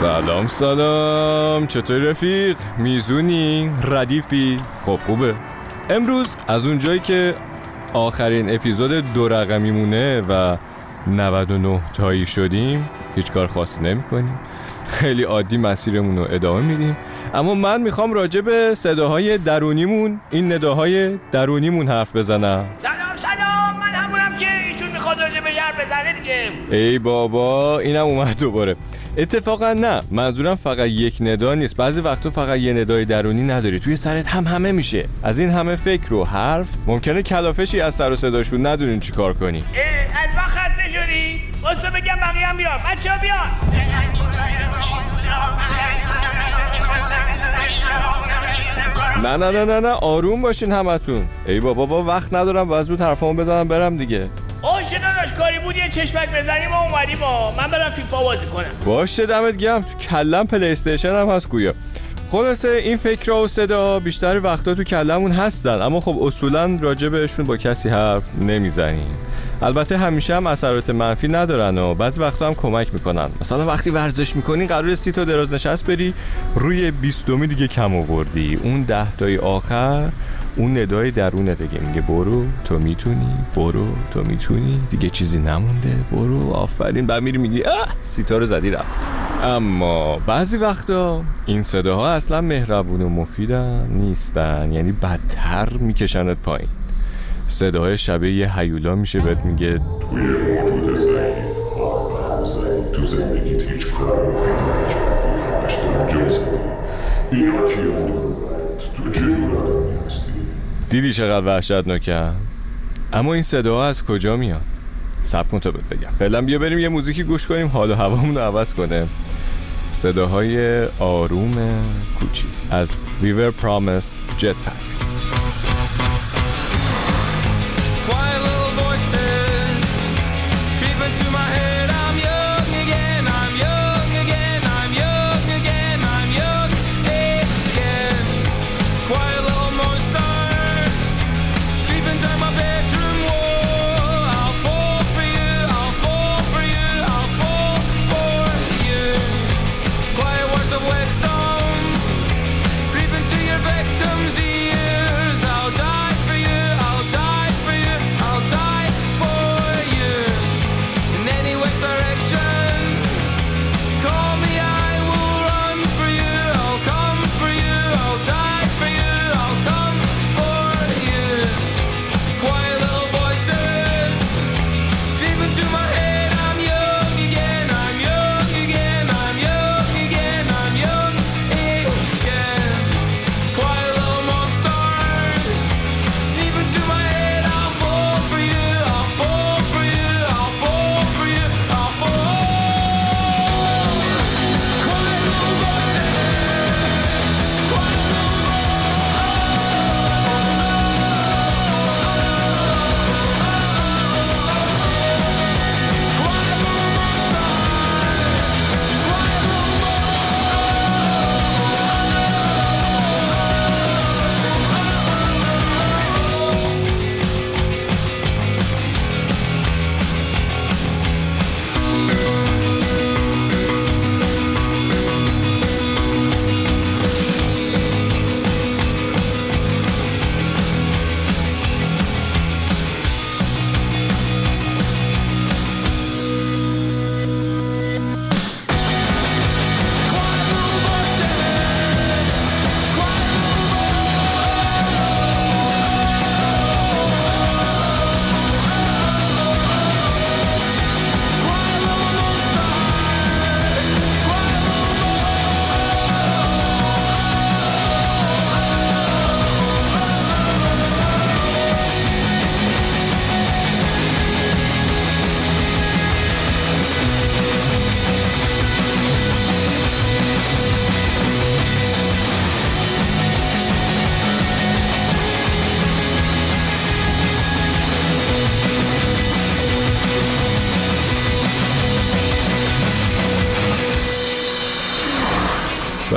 سلام سلام. چطور رفیق؟ میزونی؟ ردیفی. خب خوبه. امروز از اونجایی که آخرین اپیزود دو رقمی مونه و 99 تایی شدیم هیچ کار خاصی نمی کنیم خیلی عادی مسیرمون رو ادامه میدیم. اما من می‌خوام راجع به صداهای درونیمون این نداهای درونیمون حرف بزنم. سلام سلام. من همونم که ایشون می‌خواد راجع به بزنه دیگه. ای بابا اینم اومد دوباره. اتفاقا نه. منظورم فقط یک ندا نیست. بعضی وقتا فقط یه ندای درونی نداری. توی سرت هم همه میشه. از این همه فکر و حرف ممکنه کلافشی از سر و صداشون ندونین چی کار کنی. از من خسته شدی؟ واسه بگم بقیه هم بیان. بچه ها بیان. نه نه نه نه نه. آروم باشین همتون. ای بابا با وقت ندارم. و زود حرفامو بزنم برم دیگه. اوه داشت کاری بود؟ یه چشمک بزنیم و اومدیم. و من برم فیفا بازی کنم. باشه دمت گرم. تو کلم پلی هم هست گویا. خلاصه این فکر و صدا بیشتر وقتا تو کلمون هستن. اما خب اصولا راجع بهشون با کسی حرف نمی‌زنیم. البته همیشه هم اثرات منفی ندارن و بعضی وقتا هم کمک می‌کنن. مثلا وقتی ورزش می‌کنی قرار سی تا دراز نشست بری روی بیستومی دیگه کم آوردی. اون ده تای آخر اون ندای درونه دیگه. میگه برو تو می‌تونی برو تو می‌تونی. دیگه چیزی نمونده. برو آفرین. بعد میری میگی اه! سیتا رو زدی رفت. اما بعضی وقتا این صداها اصلا مهربون و مفیدن نیستن. یعنی بدتر میکشنت پایین. صداهای شبیه یه هیولا میشه بهت میگه توی موجود ضعیف تو زندگیت هیچ کار مفیدی نکردی. همش در کیان دیدی چقدر وحشتناکن اما این صداها از کجا میان سب کن تا بگم. فعلا بیا بریم یه موزیکی گوش کنیم حال و هوامون رو عوض کنه. صداهای آروم کوچی از ویور پرامست جت پکس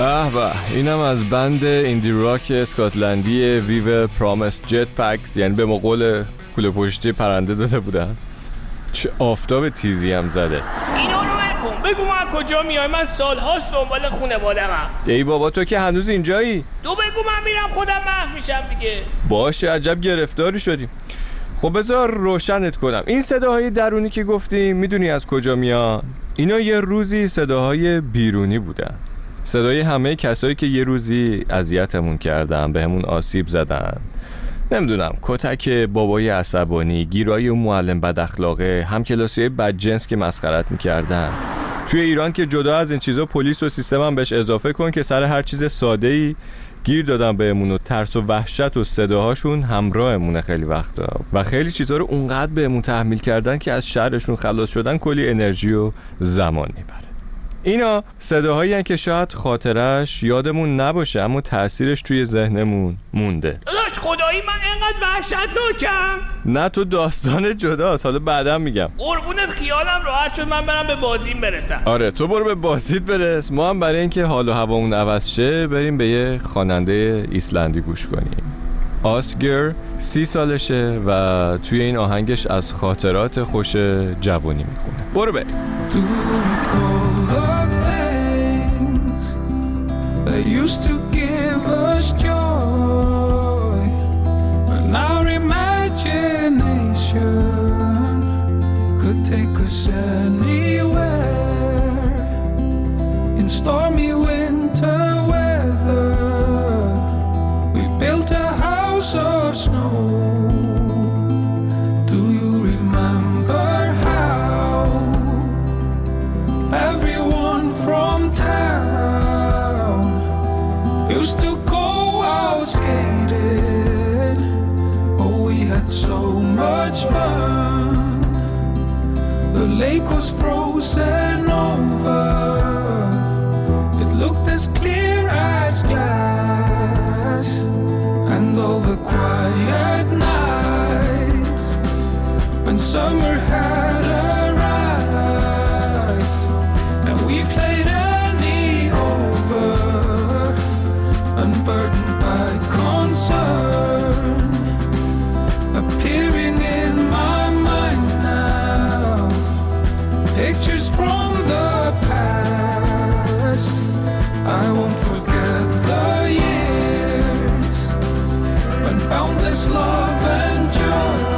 به به. اینم از بند ایندی راک اسکاتلندی ویو پرامس جت پکس. یعنی به مقول کوله پشتی پرنده داده بودن. چه آفتاب تیزی هم زده. این علومه کن. بگو من کجا میای؟ من سالهاست دنبال خونوادمم ای بابا تو که هنوز اینجایی؟ تو بگو من میرم خودم محو میشم دیگه. باشه عجب گرفتاری شدیم. خب بذار روشنت کنم. این صداهای درونی که گفتیم می‌دونی از کجا میان؟ اینا یه روزی صداهای بیرونی بودن. صدای همه کسایی که یه روزی اذیتمون کردن بهمون آسیب زدن. نمی‌دونم کتک بابای عصبانی گیرای اون معلم بد اخلاقه هم کلاسی بدجنس که مسخرت می‌کردن. توی ایران که جدا از این چیزا پلیس و سیستم هم بهش اضافه کن که سر هر چیز ساده ای گیر دادن بهمون و ترس و وحشت و صداهاشون همراهمونه خیلی وقتا. و خیلی چیزا رو اونقدر بهمون تحمیل کردن که از شهرشون خلاص شدن کلی انرژی و زمان می‌بره. اینا صداهایی هن که شاید خاطرش یادمون نباشه اما تاثیرش توی ذهنمون مونده. داداش خدایی من اینقدر وحشتناکم. نه تو داستان جداست حالا بعدا میگم. قربونت خیالم راحت شد من برم به بازیم برسم. آره تو برو به بازیت برس. ما هم برای اینکه حال و هوامون عوض شه بریم به یه خواننده ایسلندی گوش کنیم. آسگر سی سالشه و توی این آهنگش از خاطرات خوش جوانی می‌خونه. برو بریم. That used to give us joy. When our imagination could take us anywhere in stormy winter was frozen pictures from the past. I won't forget the years when boundless love and joy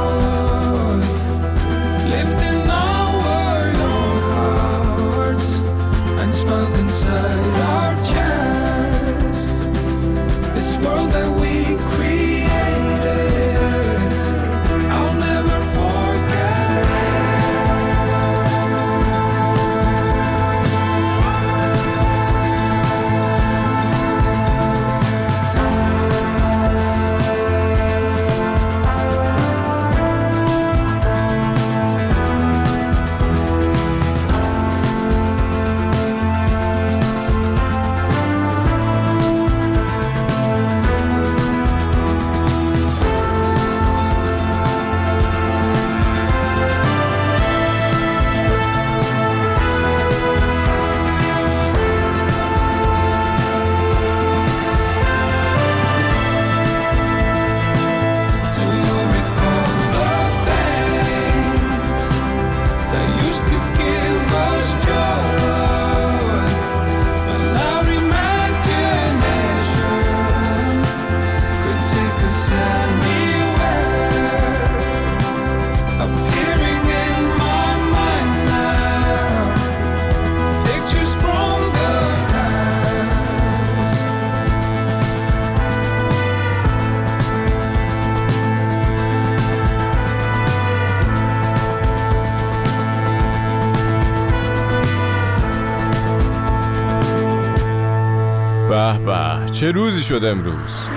چه روزی شد امروز؟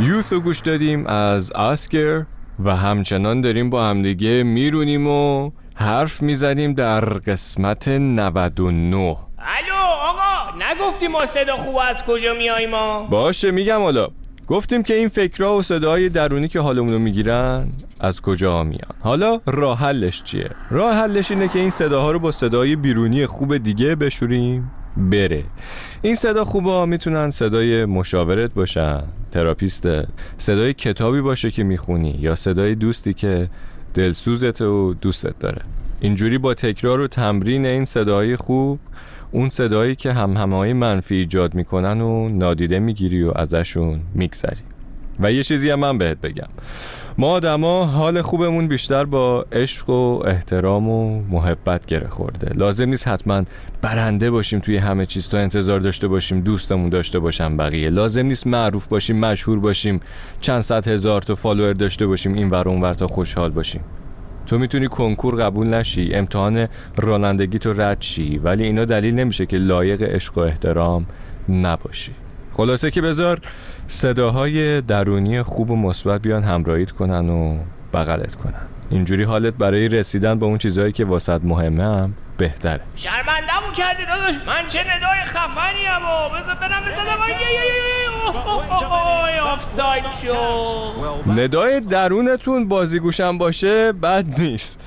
یوث رو گوش دادیم از آسکر و همچنان داریم با همدیگه میرونیم و حرف می‌زنیم در قسمت 99 الو آقا نگفتی ما صدا خوب از کجا میای ما؟ باشه میگم حالا. گفتیم که این فکرها و صداهای درونی که حالمون رو می‌گیرن از کجا میان؟ حالا راه حلش چیه؟ راه حلش اینه که این صداها رو با صدای بیرونی خوب دیگه بشوریم. بره. این صدا خوبا می‌تونن صدای مشاورت باشن تراپیست صدای کتابی باشه که می‌خونی یا صدای دوستی که دلسوزت و دوستت داره. اینجوری با تکرار و تمرین این صداهای خوب اون صدایی که هم همهای منفی ایجاد می‌کنن و نادیده می‌گیری و ازشون میگذری. و یه چیزی هم من بهت بگم. ما آدما حال خوبمون بیشتر با عشق و احترام و محبت گره خورده. لازم نیست حتما برنده باشیم توی همه چیز تا انتظار داشته باشیم دوستمون داشته باشم بقیه. لازم نیست معروف باشیم مشهور باشیم چند صد هزار تا فالوور داشته باشیم این ور اون ور تا خوشحال باشیم. تو می‌تونی کنکور قبول نشی امتحان رانندگی تو رد شی ولی اینا دلیل نمیشه که لایق عشق و احترام نباشی. خلاصه که بذار صداهای درونی خوب و مثبت بیان همراهیت کنن و بغلت کنن. اینجوری حالت برای رسیدن به اون چیزهایی که واسط مهمه هم بهتره. شرمندمو کردی داداش. من چه ندای خفنی هم و بذار برم آفساید شو ندای درونتون بازیگوشم باشه بد نیست.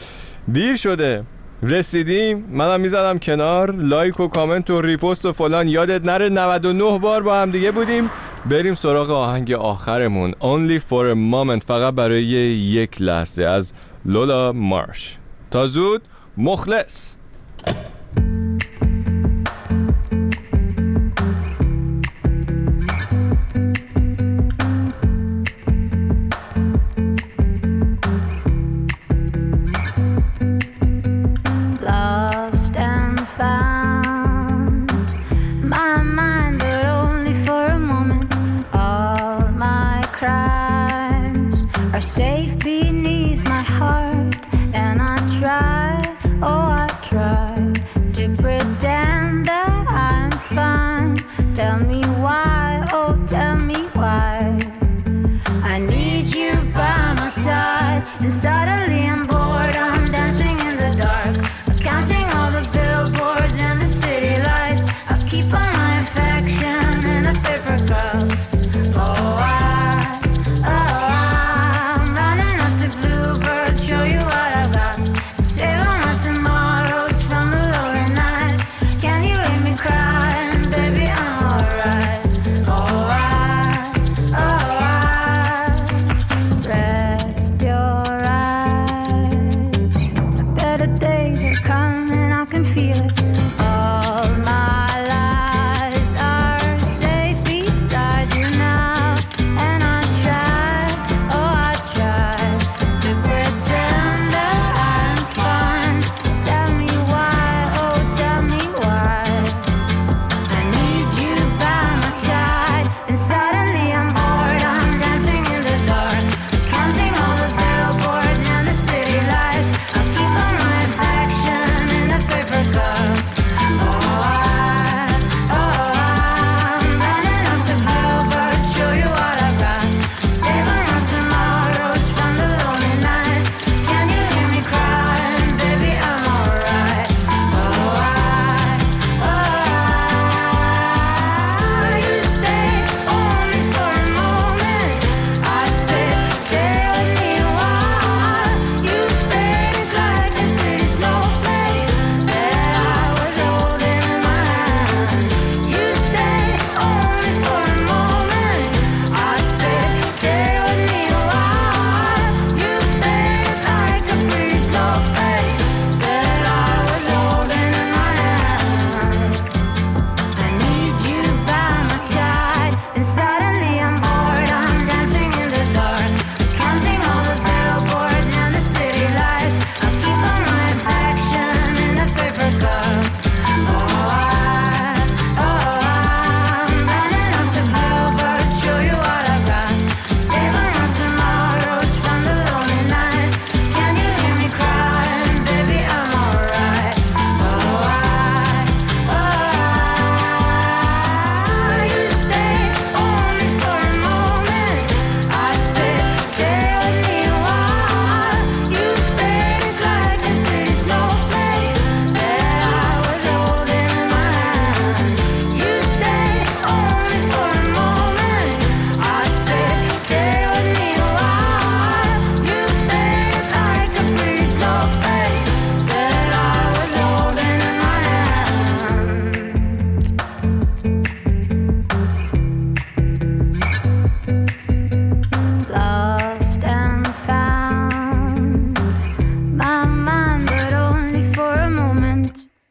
دیر شده. رسیدیم. منم می‌زدم کنار. لایک و کامنت و ریپوست و فلان. یادت نره 99 بار با هم دیگه بودیم. بریم سراغ آهنگ آخرمون. Only for a moment. فقط برای یک لحظه. از لولا مارش. تا زود مخلص. Try,